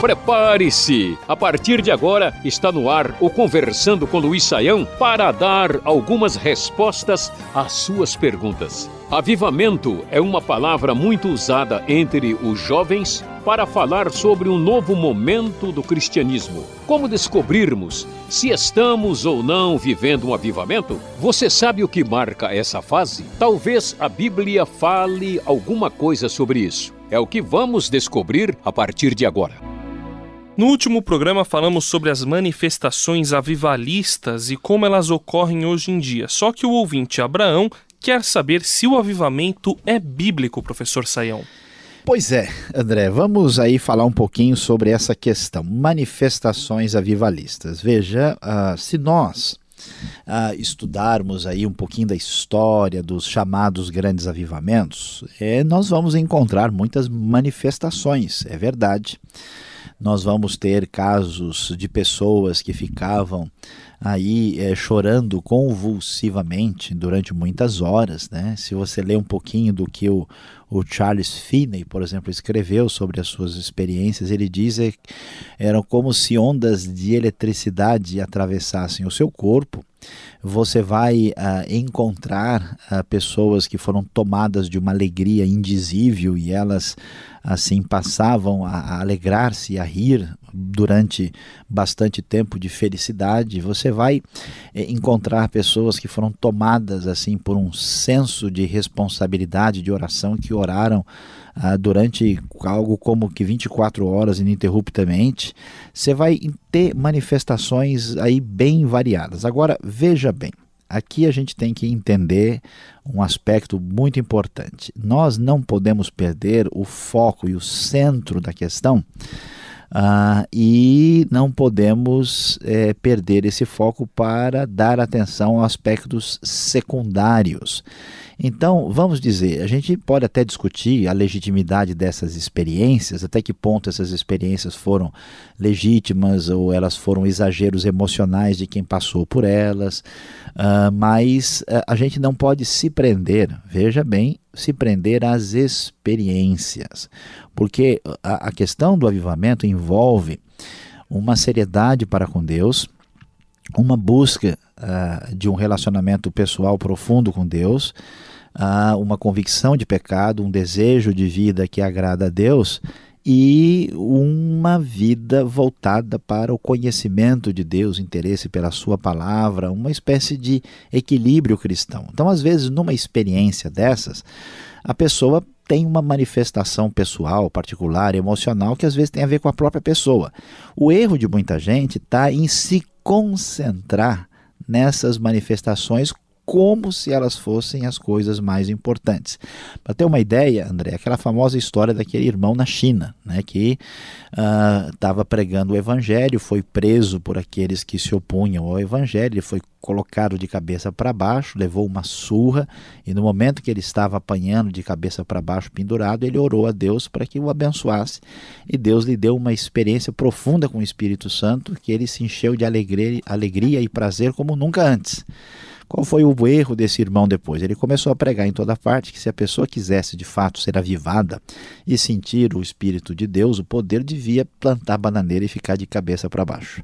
Prepare-se! A partir de agora está no ar o Conversando com Luiz Saião para dar algumas respostas às suas perguntas. Avivamento é uma palavra muito usada entre os jovens para falar sobre um novo momento do cristianismo. Como descobrirmos se estamos ou não vivendo um avivamento? Você sabe o que marca essa fase? Talvez a Bíblia fale alguma coisa sobre isso. É o que vamos descobrir a partir de agora. No último programa falamos sobre as manifestações avivalistas e como elas ocorrem hoje em dia. Só que o ouvinte Abraão quer saber se o avivamento é bíblico, professor Saião. Pois é, André, vamos aí falar um pouquinho sobre essa questão, manifestações avivalistas. Veja, uh, se nós uh, estudarmos aí um pouquinho da história dos chamados grandes avivamentos, é, nós vamos encontrar muitas manifestações, é verdade. Nós vamos ter casos de pessoas que ficavam aí é, chorando convulsivamente durante muitas horas, né? Se você ler um pouquinho do que o, o Charles Finney, por exemplo, escreveu sobre as suas experiências, ele diz que eram como se ondas de eletricidade atravessassem o seu corpo. Você vai uh, encontrar uh, pessoas que foram tomadas de uma alegria indizível e elas assim passavam a, alegrar-se, a rir durante bastante tempo de felicidade. Você vai eh, encontrar pessoas que foram tomadas assim por um senso de responsabilidade de oração que oraram ah, durante algo como que 24 horas ininterruptamente. Você vai ter manifestações aí bem variadas. Agora veja bem. Aqui a gente tem que entender um aspecto muito importante. Nós não podemos perder o foco e o centro da questão Uh, e não podemos é, perder esse foco para dar atenção a aspectos secundários. Então, vamos dizer, a gente pode até discutir a legitimidade dessas experiências, até que ponto essas experiências foram legítimas ou elas foram exageros emocionais de quem passou por elas, uh, mas uh, a gente não pode se prender, veja bem, se prender às experiências, porque a, a questão do avivamento envolve uma seriedade para com Deus, uma busca uh, de um relacionamento pessoal profundo com Deus, uh, uma convicção de pecado, um desejo de vida que agrada a Deus e uma vida voltada para o conhecimento de Deus, interesse pela Sua palavra, uma espécie de equilíbrio cristão. Então, às vezes, numa experiência dessas, a pessoa tem uma manifestação pessoal, particular, emocional, que às vezes tem a ver com a própria pessoa. O erro de muita gente está em se concentrar nessas manifestações como se elas fossem as coisas mais importantes. Para ter uma ideia, André, aquela famosa história daquele irmão na China, né, que estava uh, pregando o evangelho, foi preso por aqueles que se opunham ao evangelho, foi colocado de cabeça para baixo, levou uma surra e no momento que ele estava apanhando de cabeça para baixo, pendurado, ele orou a Deus para que o abençoasse e Deus lhe deu uma experiência profunda com o Espírito Santo, que ele se encheu de alegria, alegria e prazer como nunca antes. Qual foi o erro desse irmão depois? Ele começou a pregar em toda parte que se a pessoa quisesse de fato ser avivada e sentir o Espírito de Deus, o poder devia plantar bananeira e ficar de cabeça para baixo.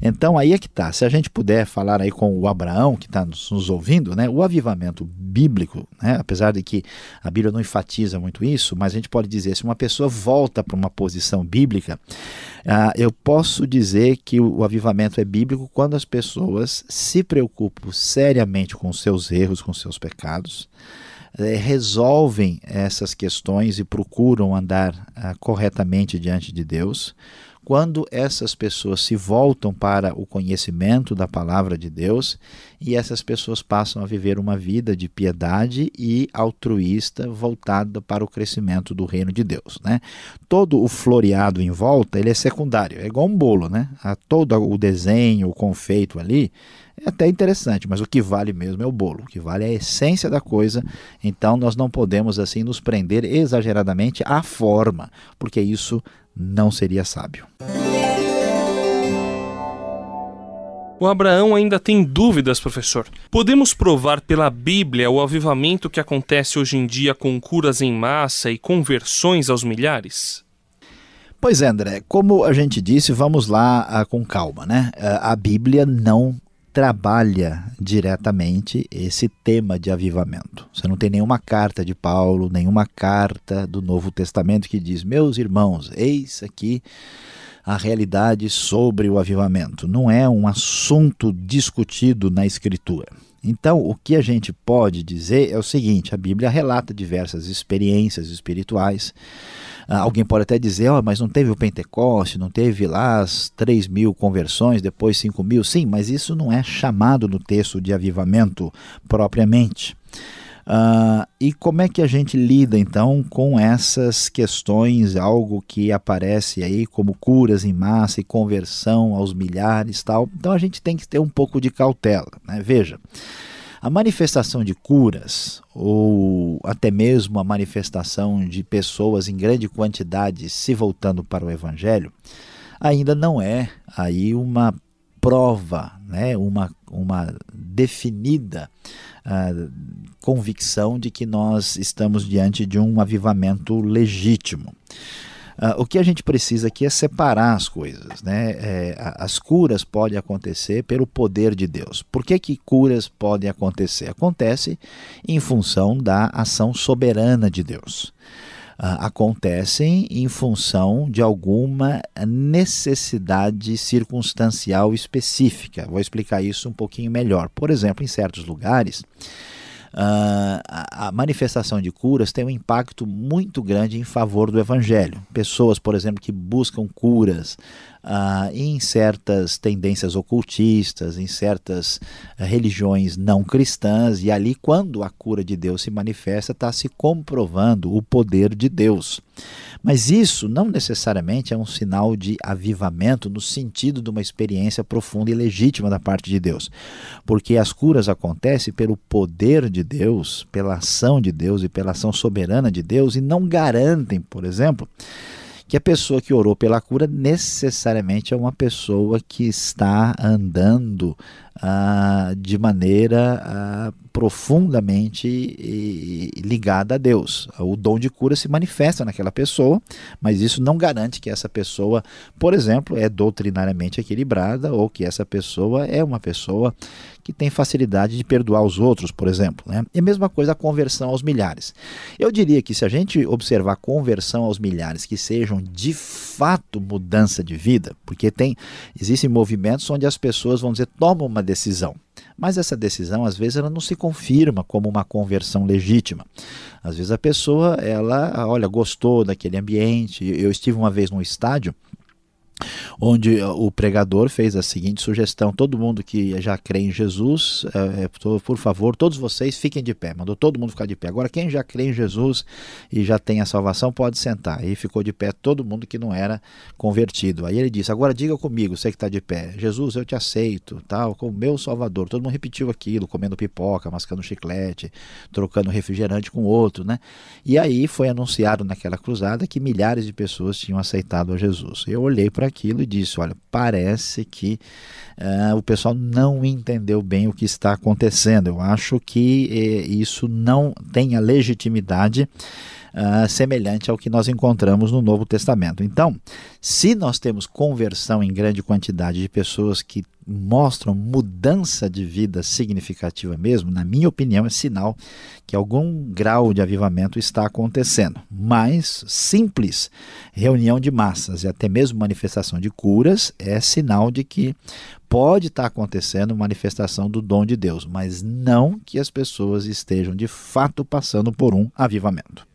Então aí é que está. Se a gente puder falar aí com o Abraão que está nos, ouvindo, né, o avivamento bíblico, né, apesar de que a Bíblia não enfatiza muito isso, mas a gente pode dizer se uma pessoa volta para uma posição bíblica, uh, eu posso dizer que o, avivamento é bíblico quando as pessoas se preocupam seriamente com seus erros, com seus pecados. É, resolvem essas questões e procuram andar uh, corretamente diante de Deus, quando essas pessoas se voltam para o conhecimento da palavra de Deus e essas pessoas passam a viver uma vida de piedade e altruísta voltada para o crescimento do reino de Deus, né? Todo o floreado em volta, ele é secundário, é igual um bolo, né? A todo o desenho, o confeito ali, é até interessante, mas o que vale mesmo é o bolo, o que vale é a essência da coisa. Então nós não podemos assim nos prender exageradamente à forma, porque isso não seria sábio. O Abraão ainda tem dúvidas, professor. Podemos provar pela Bíblia o avivamento que acontece hoje em dia com curas em massa e conversões aos milhares? Pois é, André, como a gente disse, vamos lá uh, com calma, né? Uh, a Bíblia não trabalha diretamente esse tema de avivamento. Você não tem nenhuma carta de Paulo, nenhuma carta do Novo Testamento que diz: Meus irmãos, eis aqui a realidade sobre o avivamento. Não é um assunto discutido na Escritura. Então, o que a gente pode dizer é o seguinte: a Bíblia relata diversas experiências espirituais. Ah, alguém pode até dizer, oh, mas não teve o Pentecoste, não teve lá as 3 mil conversões, depois 5 mil. Sim, mas isso não é chamado no texto de avivamento propriamente. Uh, e como é que a gente lida então com essas questões, algo que aparece aí como curas em massa e conversão aos milhares tal? Então a gente tem que ter um pouco de cautela. Né? Veja, a manifestação de curas, ou até mesmo a manifestação de pessoas em grande quantidade se voltando para o Evangelho, ainda não é aí uma prova, né? uma, uma definida uh, convicção de que nós estamos diante de um avivamento legítimo. Uh, o que a gente precisa aqui é separar as coisas. Né? É, as curas podem acontecer pelo poder de Deus. Por que, que curas podem acontecer? Acontece em função da ação soberana de Deus. Uh, acontecem em função de alguma necessidade circunstancial específica. Vou explicar isso um pouquinho melhor. Por exemplo, em certos lugares, a, a, manifestação de curas tem um impacto muito grande em favor do evangelho. Pessoas, por exemplo, que buscam curas uh, em certas tendências ocultistas, em certas uh, religiões não cristãs, e ali, quando a cura de Deus se manifesta, está se comprovando o poder de Deus. Mas isso não necessariamente é um sinal de avivamento no sentido de uma experiência profunda e legítima da parte de Deus. Porque as curas acontecem pelo poder de Deus, pela ação de Deus e pela ação soberana de Deus e não garantem, por exemplo, que a pessoa que orou pela cura necessariamente é uma pessoa que está andando ah, de maneira ah, profundamente ligada a Deus. O dom de cura se manifesta naquela pessoa, mas isso não garante que essa pessoa, por exemplo, é doutrinariamente equilibrada ou que essa pessoa é uma pessoa que tem facilidade de perdoar os outros, por exemplo. Né? E a mesma coisa a conversão aos milhares. Eu diria que se a gente observar conversão aos milhares que sejam de fato mudança de vida, porque tem existem movimentos onde as pessoas vão dizer tomam uma decisão. Mas essa decisão, às vezes, ela não se confirma como uma conversão legítima. Às vezes a pessoa, ela, olha, gostou daquele ambiente. Eu estive uma vez num estádio onde eh, o pregador fez a seguinte sugestão: todo mundo que já crê em Jesus, é, por favor, todos vocês fiquem de pé. Mandou todo mundo ficar de pé. Agora, quem já crê em Jesus e já tem a salvação pode sentar. E ficou de pé todo mundo que não era convertido. Aí ele disse: Agora diga comigo, você que está de pé, Jesus, eu te aceito, tal, como meu Salvador. Todo mundo repetiu aquilo, comendo pipoca, mascando chiclete, trocando refrigerante com outro, né? E aí foi anunciado naquela cruzada que milhares de pessoas tinham aceitado a Jesus. Eu olhei para aquilo e disse: olha, parece que uh, o pessoal não entendeu bem o que está acontecendo. Eu acho que eh, isso não tem a legitimidade. Uh, semelhante ao que nós encontramos no Novo Testamento. Então, se nós temos conversão em grande quantidade de pessoas que mostram mudança de vida significativa mesmo, na minha opinião, é sinal que algum grau de avivamento está acontecendo. Mas simples reunião de massas e até mesmo manifestação de curas é sinal de que pode estar acontecendo manifestação do dom de Deus, mas não que as pessoas estejam de fato passando por um avivamento.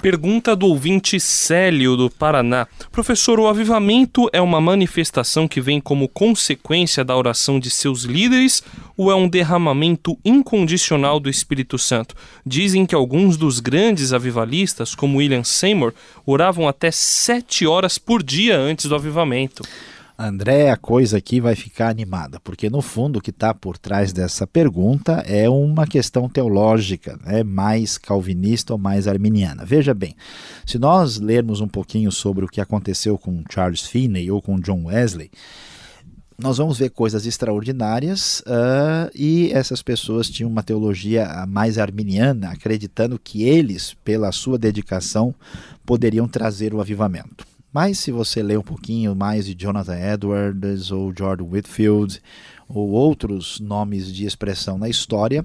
Pergunta do ouvinte Célio do Paraná. Professor, o avivamento é uma manifestação que vem como consequência da oração de seus líderes ou é um derramamento incondicional do Espírito Santo? Dizem que alguns dos grandes avivalistas, como William Seymour, oravam até sete horas por dia antes do avivamento. André, a coisa aqui vai ficar animada, porque no fundo o que está por trás dessa pergunta é uma questão teológica, né, mais calvinista ou mais arminiana. Veja bem, se nós lermos um pouquinho sobre o que aconteceu com Charles Finney ou com John Wesley, nós vamos ver coisas extraordinárias uh, e essas pessoas tinham uma teologia mais arminiana, acreditando que eles, pela sua dedicação, poderiam trazer o avivamento. Mas se você ler um pouquinho mais de Jonathan Edwards ou Jordan Whitfield ou outros nomes de expressão na história,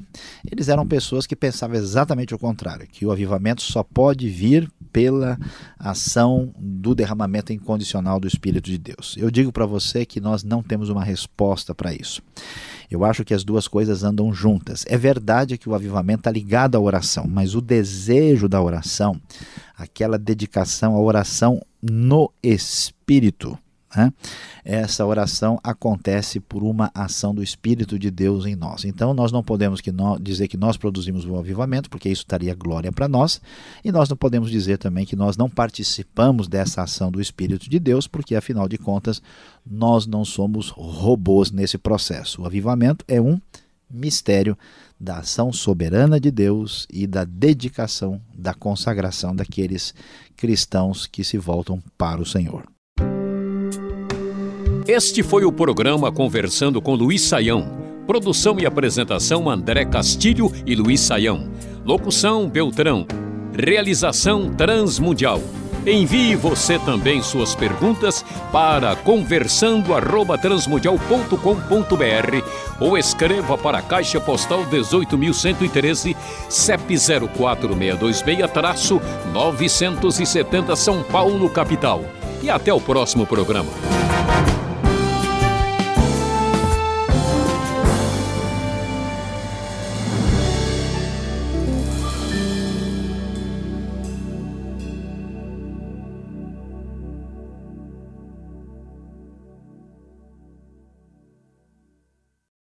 eles eram pessoas que pensavam exatamente o contrário, que o avivamento só pode vir pela ação do derramamento incondicional do Espírito de Deus. Eu digo para você que nós não temos uma resposta para isso. Eu acho que as duas coisas andam juntas. É verdade que o avivamento está ligado à oração, mas o desejo da oração, aquela dedicação à oração no Espírito, né? Essa oração acontece por uma ação do Espírito de Deus em nós. Então, nós não podemos que nós, dizer que nós produzimos o avivamento, porque isso estaria glória para nós, e nós não podemos dizer também que nós não participamos dessa ação do Espírito de Deus, porque afinal de contas, nós não somos robôs nesse processo. O avivamento é um mistério da ação soberana de Deus e da dedicação, da consagração daqueles cristãos que se voltam para o Senhor. Este foi o programa Conversando com Luiz Saião. Produção e apresentação André Castilho e Luiz Saião. Locução Beltrão. Realização Transmundial. Envie você também suas perguntas para conversando@transmundial.com.br ou escreva para a Caixa Postal 18.113, CEP 04626-970 São Paulo, capital. E até o próximo programa.